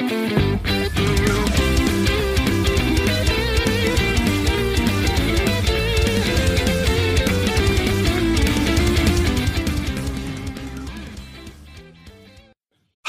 Música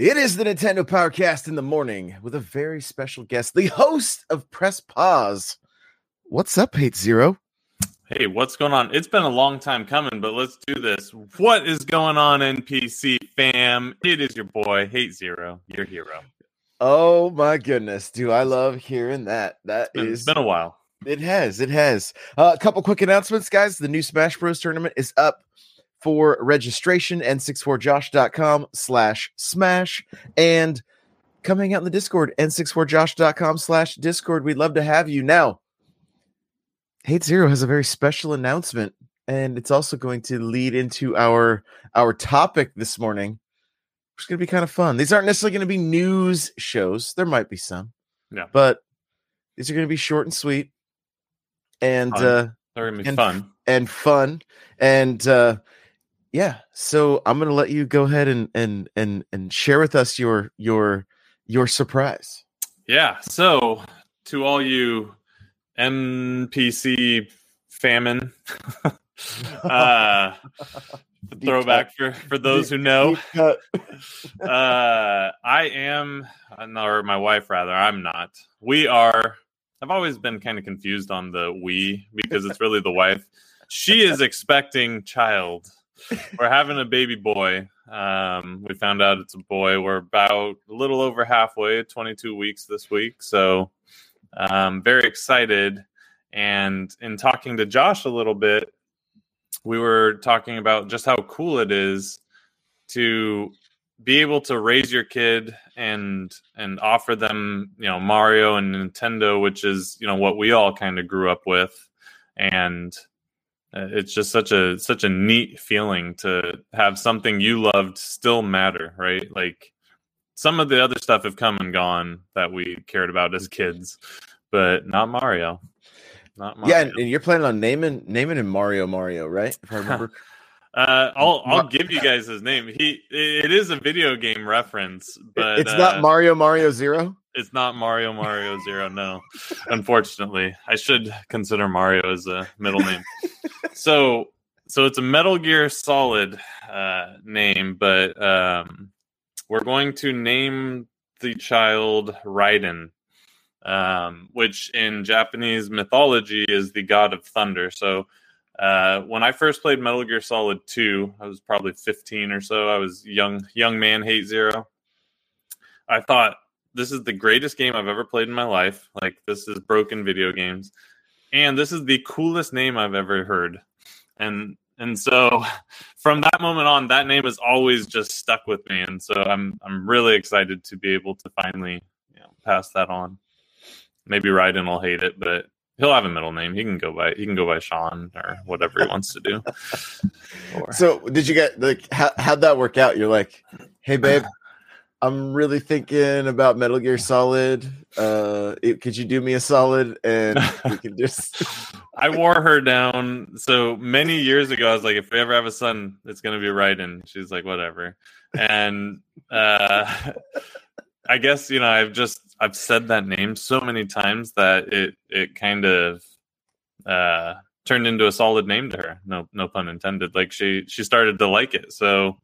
It is the Nintendo Powercast in the morning with a very special guest, the host of Press Pause. What's up, Hate Zero? Hey, what's going on? It's been a long time coming, but let's do this. What is going on, NPC fam? It is your boy, Hate Zero, your hero. Oh my goodness, do I love hearing that? That It's been, is- it's been a while. It has. It has. Uh, a couple quick announcements, guys. The new Smash Bros. tournament is up for registration. N64josh.com slash smash. And coming out in the Discord, N64josh.com slash Discord. We'd love to have you. Now, Hate Zero has a very special announcement, and it's also going to lead into our our topic this morning. Which is going to be kind of fun. These aren't necessarily going to be news shows. There might be some, Yeah. but these are going to be short and sweet, and Fun. uh, They're gonna be and fun. and fun, and uh, yeah. So I'm going to let you go ahead and and and and share with us your your your surprise. Yeah. So to all you NPC famine, uh, throwback for for those who know. Uh i am uh, or my wife rather i'm not we are i've always been kind of confused on the we because it's really the wife she is expecting child we're having a baby boy. Um we found out it's a boy. We're about a little over halfway 22 weeks this week. So um very excited. And in talking to josh a little bit we were talking about just how cool it is to be able to raise your kid and and offer them you know Mario and Nintendo which is you know what we all kind of grew up with. And it's just such a such a neat feeling to have something you loved still matter right like some of the other stuff have come and gone that we cared about as kids but not Mario not Mario Yeah, and, and you're planning on naming naming him Mario Mario, right? If I remember. uh, I'll I'll give you guys his name. He it is a video game reference, but it's uh, not Mario Mario Zero. It's not Mario Mario Zero. No, unfortunately, I should consider Mario as a middle name. so so it's a Metal Gear Solid uh, name, but um, we're going to name the child Raiden, um, which in Japanese mythology is the god of thunder. So uh, when I first played Metal Gear Solid 2, I was probably 15 or so. I was young, young man, hate zero. I thought this is the greatest game I've ever played in my life. Like this is broken video games, and this is the coolest name I've ever heard. And and so from that moment on, that name has always just stuck with me. And so I'm I'm really excited to be able to finally you know pass that on. Maybe Raiden will hate it, but he'll have a middle name. He can go by he can go by Sean or whatever he wants to do. Or- So did you get like how how'd that work out? You're like, hey babe, I'm really thinking about Metal Gear Solid. Uh, it, could you do me a solid and we can just I wore her down so many years ago. I was like, if we ever have a son, it's gonna be Raiden. She's like, whatever. And uh, I guess you know, I've just I've said that name so many times that it it kind of uh, turned into a solid name to her. No no pun intended. Like she she started to like it. So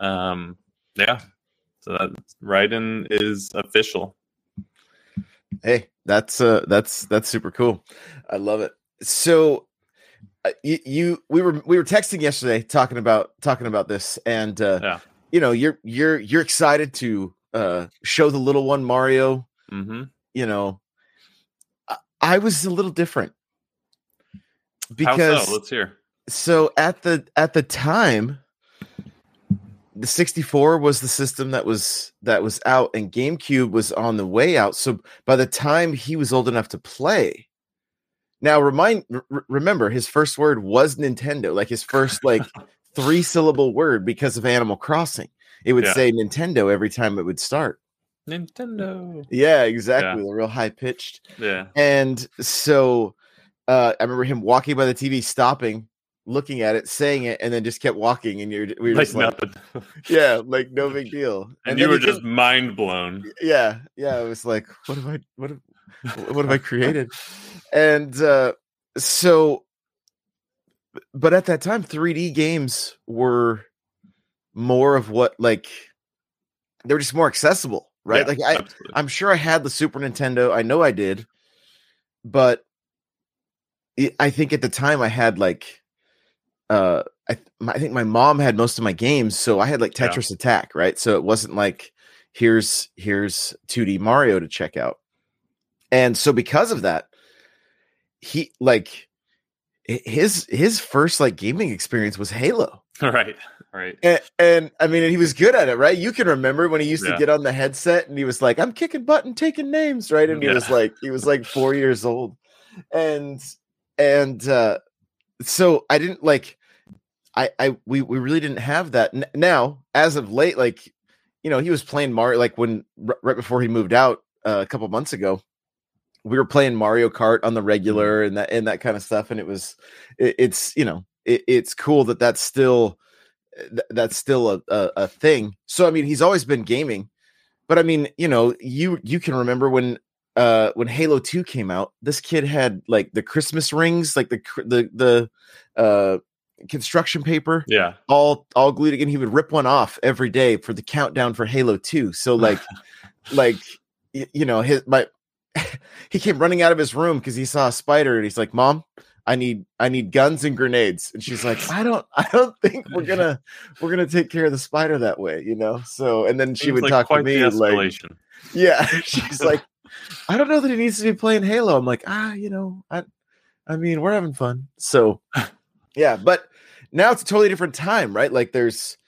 um, yeah. So that Raiden is official. hey, that's uh that's that's super cool. I love it. So uh, you, you we were we were texting yesterday talking about talking about this and uh Yeah. you know you're you're you're excited to uh show the little one Mario Mm-hmm. you know I, I was a little different because so? Let's hear. so at the at the time the 64 was the system that was that was out and GameCube was on the way out. So by the time he was old enough to play, now remind r- remember his first word was Nintendo, like his first like three syllable word because of Animal Crossing. It would Yeah. say Nintendo every time it would start. Nintendo. Yeah, exactly. Real high pitched. Yeah. And so uh, I remember him walking by the TV, stopping, looking at it, saying it, and then just kept walking. And you're we were Like just like, nothing. yeah, like no big deal. and then you were just mind blown. yeah, yeah. I was like, what have I what have, what have I created? And uh, so, but at that time, 3D games were more of what like they were just more accessible, right? Yeah, like I, absolutely. I'm sure I had the Super Nintendo. I know I did, but it, I think at the time I had like, uh, I, th- my- I think my mom had most of my games, so I had like Yeah. Tetris Attack, right? So it wasn't like here's here's 2D Mario to check out, and so because of that, he like his his first like gaming experience was Halo. right. Right. And, and I mean, and he was good at it, right? You can remember when he used to get on the headset and he was like, "I'm kicking butt and taking names," right? And he Yeah. was like, he was like four years old, and and uh, so I didn't like, I I we we really didn't have that N- now as of late. Like, you know, he was playing Mario like when r- right before he moved out uh, a couple months ago. We were playing Mario Kart on the regular and that and that kind of stuff, and it was, it, it's you know, it, it's cool that that's still th- that's still a, a a thing. So I mean, he's always been gaming, but I mean, you know, you you can remember when uh when Halo 2 came out, this kid had like the Christmas rings, like the cr- the the uh construction paper Yeah. all all glued again. He would rip one off every day for the countdown for Halo 2. So like like you know, his my he came running out of his room because he saw a spider and he's like, Mom, I need I need guns and grenades. And she's like, I don't I don't think we're gonna we're gonna take care of the spider that way, you know. So and then she Seems would like talk to me like yeah, she's like, I don't know that he needs to be playing Halo. I'm like, ah, you know, I, I mean, we're having fun. So, yeah, but now it's a totally different time, right? Like, there's,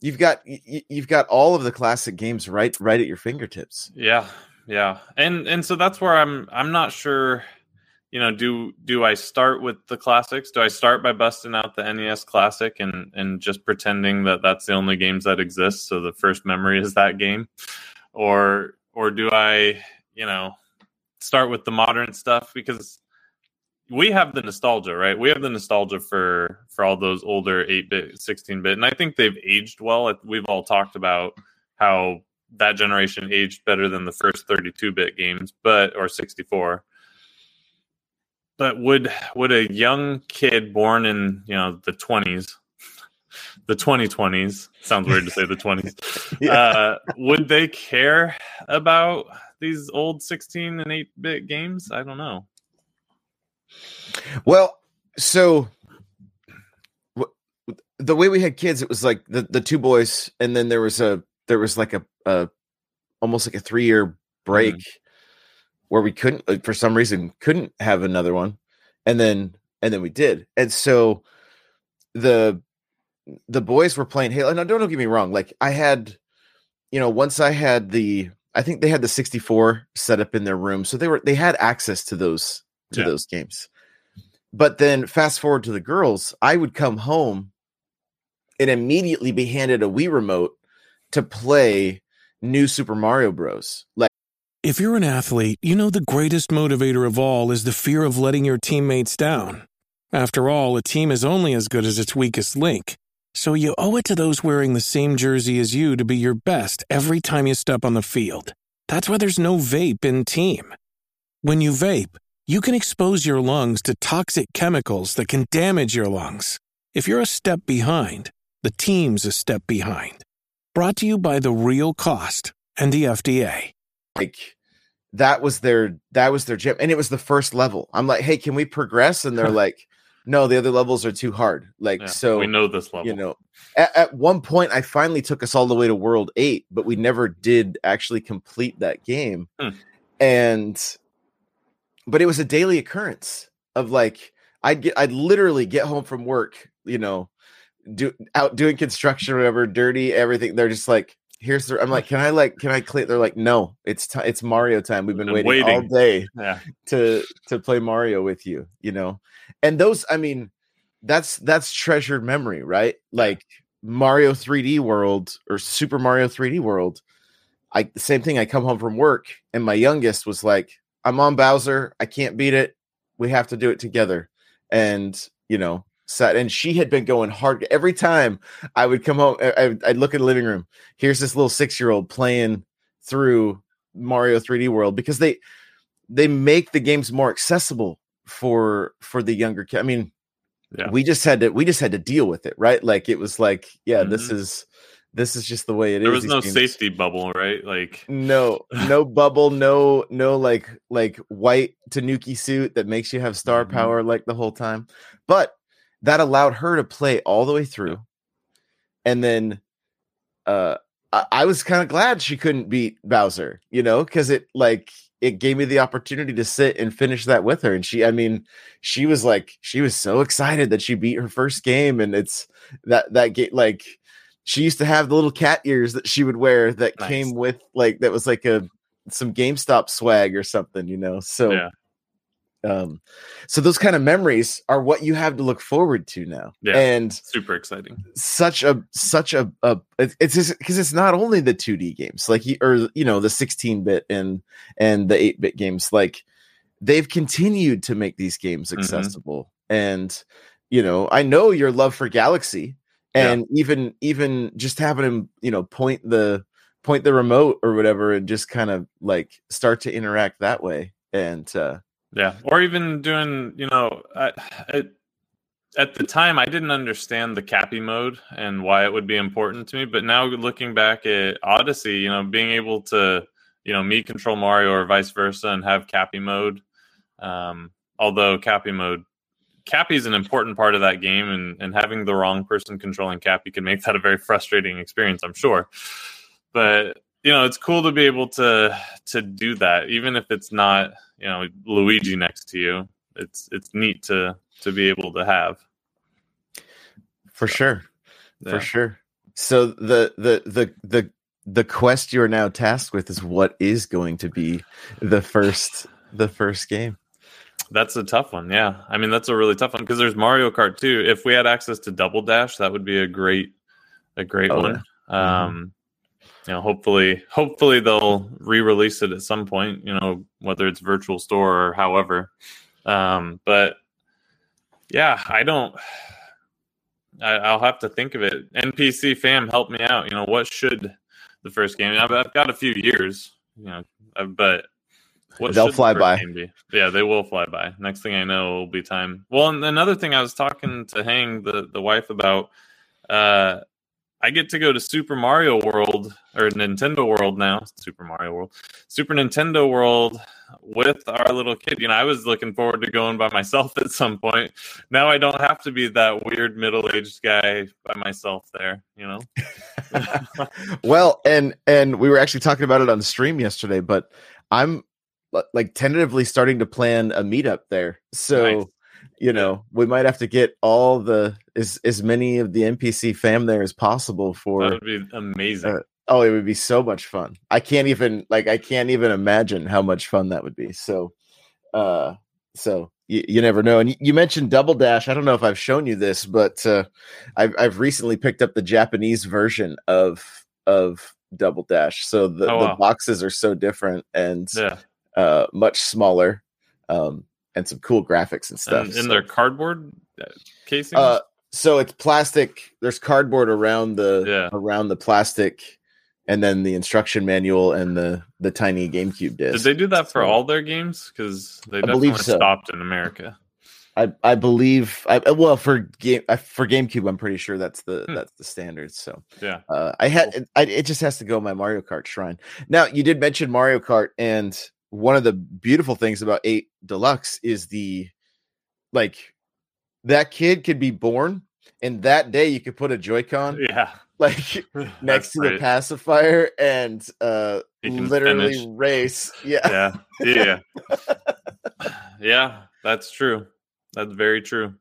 you've got, you've got all of the classic games right, right at your fingertips. Yeah, yeah, and and so that's where I'm. I'm not sure. You know, do do I start with the classics? Do I start by busting out the NES Classic and and just pretending that that's the only games that exist? So the first memory is that game, or or do I, you know, start with the modern stuff because we have the nostalgia, right? We have the nostalgia for for all those older 8-bit, 16-bit, and I think they've aged well. We've all talked about how that generation aged better than the first 32-bit games, but or 64. But would would a young kid born in, you know, the 20s, the 2020s, sounds weird to say the 20s. Yeah. Uh, would they care about these old 16 and 8-bit games? I don't know. Well, so the way we had kids, it was like the, the two boys, and then there was a there was like a, a almost like a three year break mm-hmm. where we couldn't like, for some reason couldn't have another one, and then and then we did, and so the the boys were playing Halo. Now, don't, don't get me wrong, like I had, you know, once I had the I think they had the 64 set up in their room, so they were they had access to those to Yeah. those games. But then fast forward to the girls, I would come home and immediately be handed a Wii remote to play new Super Mario Bros. Like If you're an athlete, you know the greatest motivator of all is the fear of letting your teammates down. After all, a team is only as good as its weakest link. So you owe it to those wearing the same jersey as you to be your best every time you step on the field. That's why there's no vape in team. When you vape, you can expose your lungs to toxic chemicals that can damage your lungs. If you're a step behind, the team's a step behind. Brought to you by The Real Cost and the FDA. like that was their that was their gym and it was the first level. I'm like, "Hey, can we progress?" And they're like, "No, the other levels are too hard." Like Yeah, so we know this level. you know at, at one point i finally took us all the way to world 8 but we never did actually complete that game Hmm. and but it was a daily occurrence of like i'd get i'd literally get home from work you know do out doing construction or whatever, dirty everything. They're just like, here's the. I'm like, can I like, can I clean? They're like, no, it's time. It's Mario time. We've been, Been waiting, all day Yeah. to to play Mario with you. You know, and those. I mean, that's that's treasured memory, right? Like Mario 3D World or Super Mario 3D World. I the same thing. I come home from work, and my youngest was like, "I'm on Bowser. I can't beat it. We have to do it together." And you know, sat and she had been going hard every time I would come home. I, I'd look at the living room. Here's this little six year old playing through Mario 3D World because they they make the games more accessible for for the younger kid. I mean, Yeah. we just had to we just had to deal with it, right? Like it was like, yeah, this Mhm. is this is just the way it is. There was no games. safety bubble, right? Like No, no bubble, no, no like like white Tanuki suit that makes you have star Mhm. power like the whole time. But that allowed her to play all the way through. And then uh I, I was kind of glad she couldn't beat Bowser, you know, because it like it gave me the opportunity to sit and finish that with her. And she, I mean, she was like, she was so excited that she beat her first game, and it's that that game like she used to have the little cat ears that she would wear that Nice. came with like that was like a some GameStop swag or something, you know. So yeah. um so those kind of memories are what you have to look forward to now. Yeah. And Super exciting. such a such a, a it- it's because it's not only the 2D games like you or you know the 16 bit and and the 8 bit games like they've continued to make these games Mhm. accessible and you know I know your love for Galaxy Yeah. and even even just having him you know point the point the remote or whatever and just kind of like start to interact that way and uh Yeah, or even doing, you know, I, I, at the time I didn't understand the Cappy mode and why it would be important to me, but now looking back at Odyssey, you know, being able to, you know, me control Mario or vice versa and have Cappy mode, um, although Cappy mode, Cappy is an important part of that game, and and having the wrong person controlling Cappy can make that a very frustrating experience, I'm sure. But you know, it's cool to be able to to do that, even if it's not you know Luigi next to you. It's it's neat to to be able to have. for sure Yeah. for sure so the the the the the quest you are now tasked with is what is going to be the first the first game That's a tough one. Yeah, I mean that's a really tough one because there's Mario Kart too. If we had access to Double Dash, that would be a great a great Oh, one. Um, you know, hopefully, hopefully they'll re-release it at some point. You know, whether it's virtual store or however. Um, but yeah, I don't. I, I'll have to think of it. NPC fam, help me out. You know, what should the first game? I've, I've got a few years. You know, uh, but what They'll should the fly by. Yeah, they will fly by. Next thing I know, it'll be time. Well, and another thing I was talking to Hang the the wife about. Uh, I get to go to Super Mario World or Nintendo World now. Super Mario World, Super Nintendo World with our little kid. You know, I was looking forward to going by myself at some point. Now I don't have to be that weird middle aged guy by myself there. You know. well and and we were actually talking about it on the stream yesterday but i'm like tentatively starting to plan a meetup there. So Nice. you know we might have to get all the as as many of the npc fam there as possible for That would be amazing. Uh, oh it would be so much fun. I can't even like i can't even imagine how much fun that would be. So uh so you, you never know. And you, you mentioned double dash. I don't know if i've shown you this but uh i've, I've recently picked up the japanese version of of double dash. So the, Oh, the boxes are so different and yeah, uh much smaller um and some cool graphics and stuff and in so- their cardboard uh, casing. uh, so it's plastic. There's cardboard around the Yeah. around the plastic, and then the instruction manual and the the tiny GameCube disc. Did they do that for So- all their games? Because they I definitely so. stopped in America. I I believe. I uh, well for game for GameCube, I'm pretty sure that's the Hmm. that's the standard. So Yeah. uh, I had it, I, it just has to go my Mario Kart shrine. Now you did mention Mario Kart, and one of the beautiful things about Eight Deluxe is the like that kid could be born, and that day you could put a Joy-Con Yeah. like next to the pacifier and uh literally finish. race. Yeah. yeah yeah yeah that's true that's very true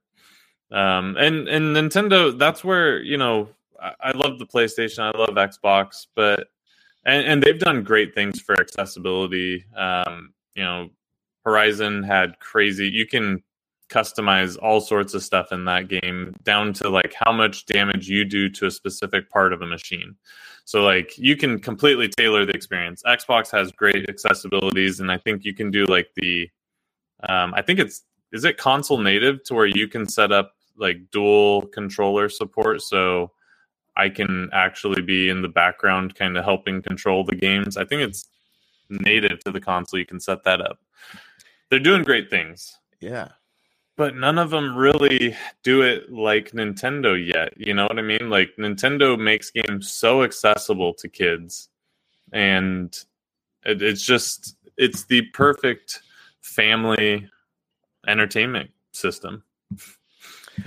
Um, and and Nintendo, that's where you know I, I love the PlayStation, I love Xbox, but and, and they've done great things for accessibility. Um, you know, Horizon had crazy. You can customize all sorts of stuff in that game down to like how much damage you do to a specific part of a machine. So like you can completely tailor the experience. Xbox has great accessibilities and I think you can do like the um I think it's is it console native to where you can set up like dual controller support so I can actually be in the background kind of helping control the games. I think it's native to the console you can set that up. They're doing great things Yeah. but none of them really do it like Nintendo yet. You know what I mean? Like Nintendo makes games so accessible to kids, and it, it's just it's the perfect family entertainment system.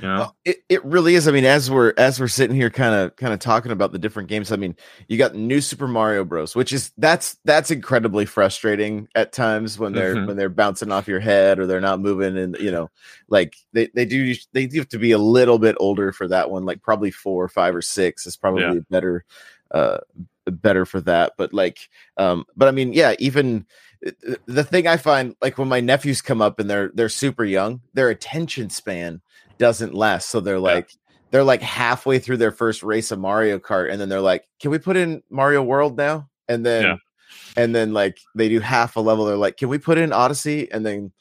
You know? Well, it, it really is. I mean, as we're as we're sitting here kind of kind of talking about the different games, I mean, you got new Super Mario Bros, which is that's that's incredibly frustrating at times when they're Mhm. when they're bouncing off your head or they're not moving and you know, like they, they do they do have to be a little bit older for that one, like probably four or five or six is probably Yeah. better uh better for that. But like um but I mean, yeah, even uh, the thing I find like when my nephews come up and they're they're super young, their attention span doesn't last. So they're like they're like halfway through their first race of Mario Kart, and then they're like, "Can we put in Mario World now?" And then Yeah. and then like they do half a level. They're like, "Can we put in Odyssey?" And then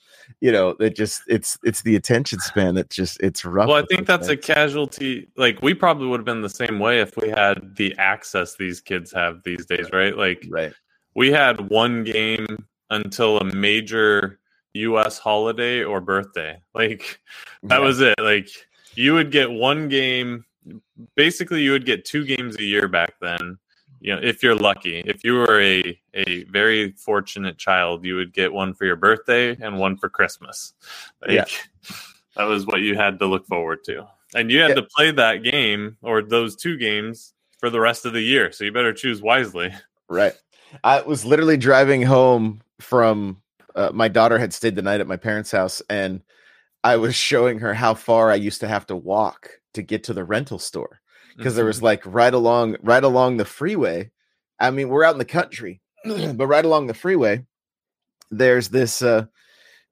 you know, it just it's it's the attention span that just it's rough. Well, I think that's a casualty. Like we probably would have been the same way if we had the access these kids have these days, right? Like right. we had one game until a major US holiday or birthday. Like that Yeah. was it. Like you would get one game basically you would get two games a year back then. You know, if you're lucky. If you were a a very fortunate child, you would get one for your birthday and one for Christmas. Like Yeah. that was what you had to look forward to. And you had Yeah. to play that game or those two games for the rest of the year. So you better choose wisely. Right. I was literally driving home from uh, my daughter had stayed the night at my parents' house, and I was showing her how far I used to have to walk to get to the rental store because there was like right along right along the freeway. I mean, we're out in the country, but right along the freeway, there's this. uh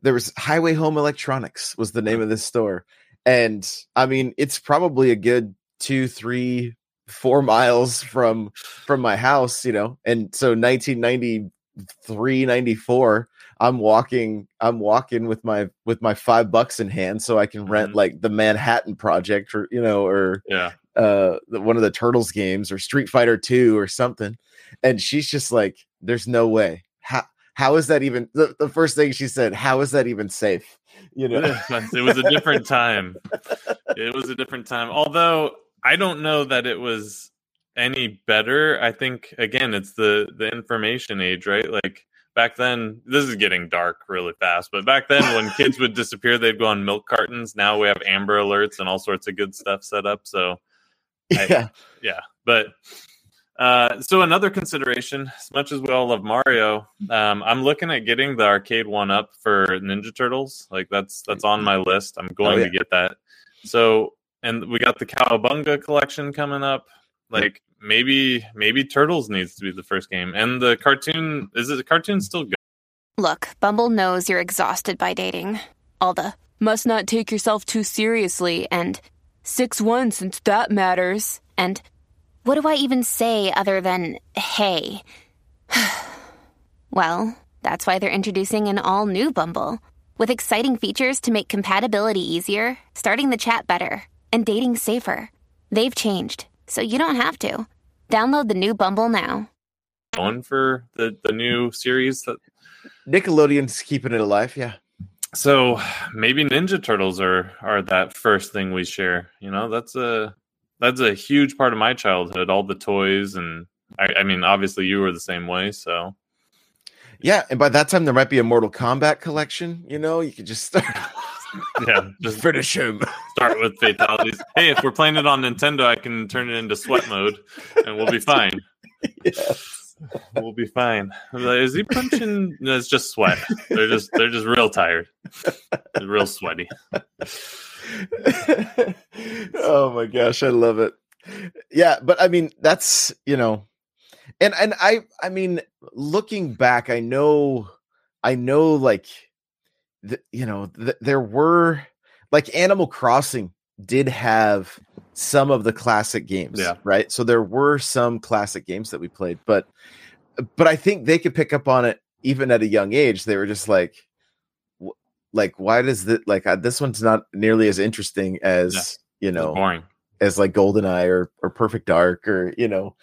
There was Highway Home Electronics was the name of this store, and I mean, it's probably a good two, three, four miles from from my house, you know. And so 1993, 94, I'm walking, I'm walking with my with my five bucks in hand so I can rent Mhm. like the Manhattan Project or you know, or yeah. uh one of the Turtles games or Street Fighter 2 or something. And she's just like, there's no way. How how is that even the, the first thing she said, how is that even safe? You know, it was a different time. It was a different time. Although I don't know that it was any better. I think again, it's the the information age, right? Like back then, this is getting dark really fast. But back then, when kids would disappear, they'd go on milk cartons. Now we have Amber Alerts and all sorts of good stuff set up. So I- yeah. yeah but uh so another consideration as much as we all love mario um i'm looking at getting the arcade one up for ninja turtles like that's that's on my list i'm going yeah. to get that so and we got the cowabunga collection coming up like maybe maybe turtles needs to be the first game and the cartoon is it the cartoon still good Look, Bumble knows you're exhausted by dating. All the must not take yourself too seriously and 6 1 since that matters. And what do I even say other than hey? well, that's why they're introducing an all new Bumble with exciting features to make compatibility easier, starting the chat better, and dating safer. They've changed, so you don't have to. Download the new Bumble now. On for the the new series that Nickelodeon's keeping it alive. Yeah. So maybe Ninja Turtles are are that first thing we share. You know, that's a that's a huge part of my childhood. All the toys and I, I mean, obviously you were the same way. So Yeah, and by that time there might be a Mortal Kombat collection. You know, you could just start yeah, just finish him. start with fatalities. hey, if we're playing it on Nintendo, I can turn it into sweat mode, and we'll be fine. yes. we'll be fine. Like, Is he punching? No, it's just sweat. They're just they're just real tired, They're real sweaty. oh my gosh, I love it. Yeah, but I mean, that's you know, and and I I mean, looking back, I know, I know, like, the, you know, th- there were like Animal Crossing did have some of the classic games, Yeah. right? So there were some classic games that we played, but but I think they could pick up on it even at a young age. They were just like, like, why does that like uh, this one's not nearly as interesting as you It's know boring. as like Goldeneye or or Perfect Dark or you know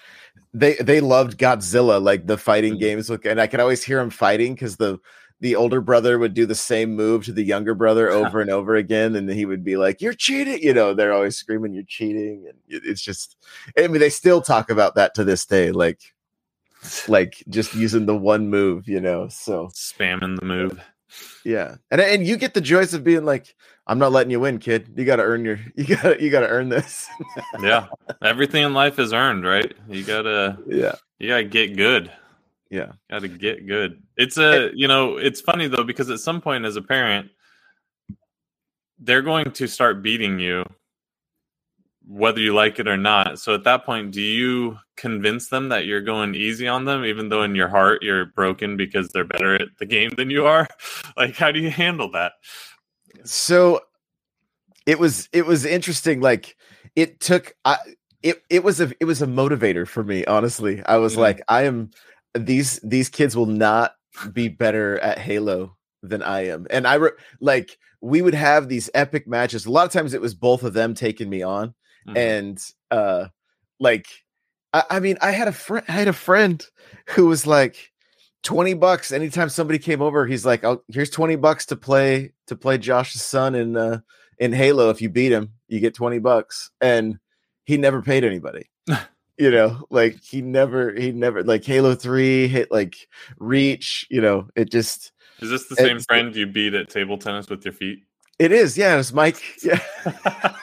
they they loved Godzilla like the fighting Mhm. games look and I could always hear them fighting because the the older brother would do the same move to the younger brother over and over again and he would be like you're cheating you know they're always screaming you're cheating and it's just I mean they still talk about that to this day like like just using the one move you know so Spamming the move. yeah and and you get the joys of being like I'm not letting you win kid you got to earn your you got you got to earn this Yeah, everything in life is earned, right? You gotta yeah you gotta get good. Yeah Got to get good. It's a, you know, it's funny though because at some point as a parent, they're going to start beating you, whether you like it or not. So at that point, do you convince them that you're going easy on them, even though in your heart you're broken because they're better at the game than you are? Like, how do you handle that? so it was it was interesting like it took i it it was a it was a motivator for me honestly i was Mhm. like i am these these kids will not be better at halo than i am. And i re- like we would have these epic matches. A lot of times it was both of them taking me on Mhm. and uh like I, I mean i had a friend i had a friend who was like 20 bucks anytime somebody came over. He's like oh here's 20 bucks to play to play josh's son in uh in halo. If you beat him you get 20 bucks. And he never paid anybody you know like he never he never like halo 3 hit like reach you know it just Is this the same friend you beat at table tennis with your feet? it is yeah it's mike yeah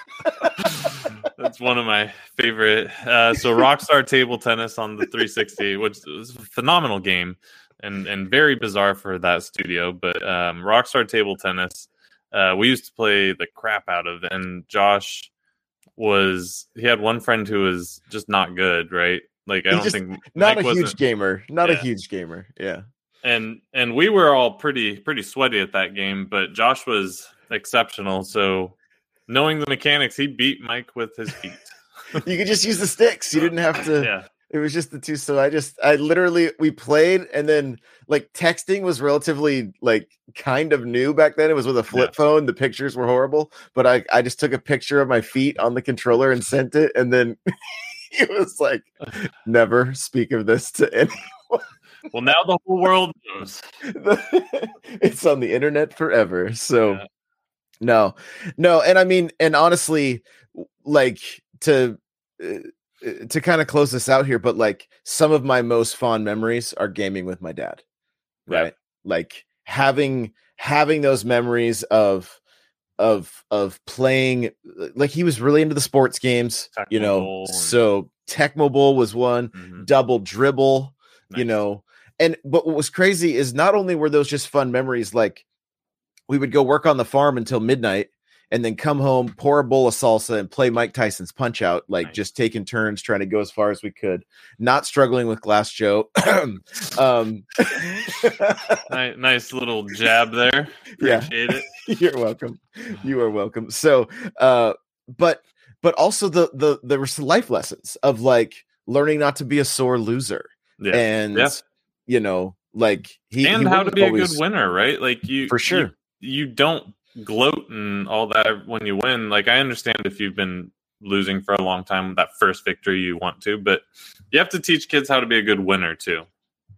That's one of my favorite. Uh, so Rockstar Table Tennis on the 360, which is a phenomenal game and and very bizarre for that studio. But um, Rockstar Table Tennis, uh, we used to play the crap out of, and Josh was he had one friend who was just not good, right? Like I don't just think not Mike a huge gamer not a huge gamer yeah and and we were all pretty pretty sweaty at that game, but Josh was exceptional. So knowing the mechanics, he beat Mike with his feet. you could just use the sticks you didn't have to yeah. It was just the two. So I just, I literally, we played and then like texting was relatively like kind of new back then. It was with a flip phone. The pictures were horrible, but I, I just took a picture of my feet on the controller and sent it. And then it was like, never speak of this to anyone. Well, now the whole world knows. it's on the internet forever. So Yeah. no, no. And I mean, and honestly, like to, uh, to kind of close this out here, but like some of my most fond memories are gaming with my dad, right? Like having, having those memories of, of, of playing, like he was really into the sports games, you know, Bowl so Tecmo Bowl was one, Mhm. double dribble, you know and but what was crazy is not only were those just fun memories like we would go work on the farm until midnight and then come home pour a bowl of salsa and play mike tyson's punch out like Nice. just taking turns trying to go as far as we could not struggling with glass joe um Ni- nice little jab there. Yeah. Appreciate it. you're welcome you are welcome so uh but but also the the there were some life lessons of like learning not to be a sore loser Yeah. and Yeah. you know like he and he how to be a good winner, right? Like you For sure. You, you don't gloat and all that when you win. Like I understand if you've been losing for a long time, that first victory you want to, but you have to teach kids how to be a good winner too.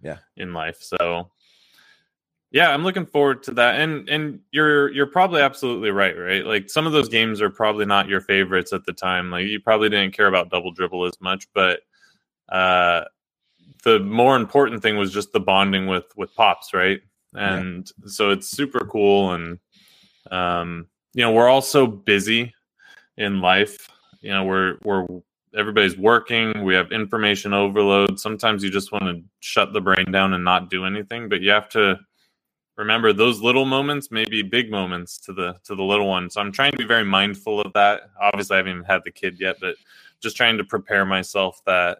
Yeah. In life. So yeah, I'm looking forward to that. And and you're you're probably absolutely right, right? Like some of those games are probably not your favorites at the time. Like you probably didn't care about double dribble as much, but uh the more important thing was just the bonding with with pops, right? And so it's super cool and um you know, we're all so busy in life. You know, we're we're everybody's working. We have information overload. Sometimes you just want to shut the brain down and not do anything, but you have to remember those little moments may be big moments to the to the little one. So I'm trying to be very mindful of that. Obviously, I haven't even had the kid yet, but just trying to prepare myself that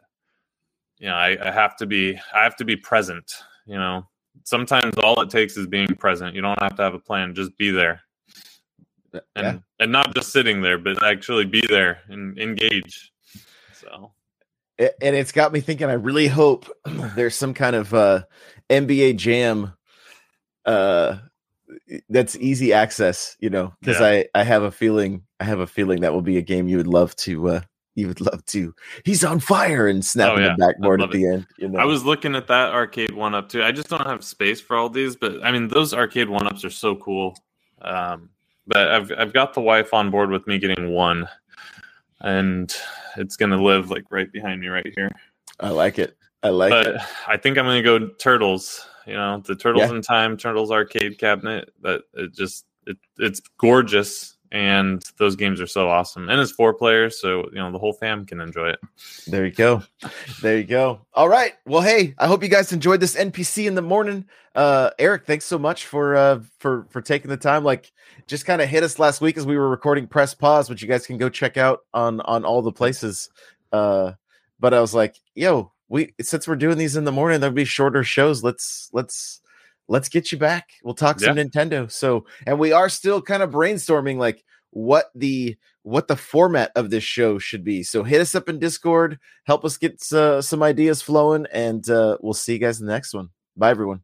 you know I, I have to be I have to be present. You know, sometimes all it takes is being present. You don't have to have a plan; just be there, and Yeah. and not just sitting there, but actually be there and engage. So and it's got me thinking. I really hope there's some kind of uh, NBA Jam uh, that's easy access. You know, because Yeah. I I have a feeling I have a feeling that will be a game you would love to. Uh, you would love to. He's on fire and snapping Oh, yeah. the backboard at the end. You know, I was looking at that arcade one up too. I just don't have space for all these, but I mean those arcade one ups are so cool. Um, but I've I've got the wife on board with me getting one, and it's gonna live like right behind me right here. I like it. I like it. but I think I'm gonna go turtles. You know, the turtles Yeah. in time, turtles arcade cabinet. That it just it it's gorgeous, and those games are so awesome. And it's four players, so you know the whole fam can enjoy it. There you go. There you go. All right. Well, hey, I hope you guys enjoyed this NPC in the morning. Uh Eric, thanks so much for uh for for taking the time. Like just kind of hit us last week as we were recording press pause, which you guys can go check out on on all the places. Uh but I was like, yo, we since we're doing these in the morning, there'll be shorter shows. Let's let's let's get you back. We'll talk some Nintendo. So, and we are still kind of brainstorming like what the what the format of this show should be. So hit us up in Discord, help us get uh, some ideas flowing, and uh, we'll see you guys in the next one. Bye, everyone.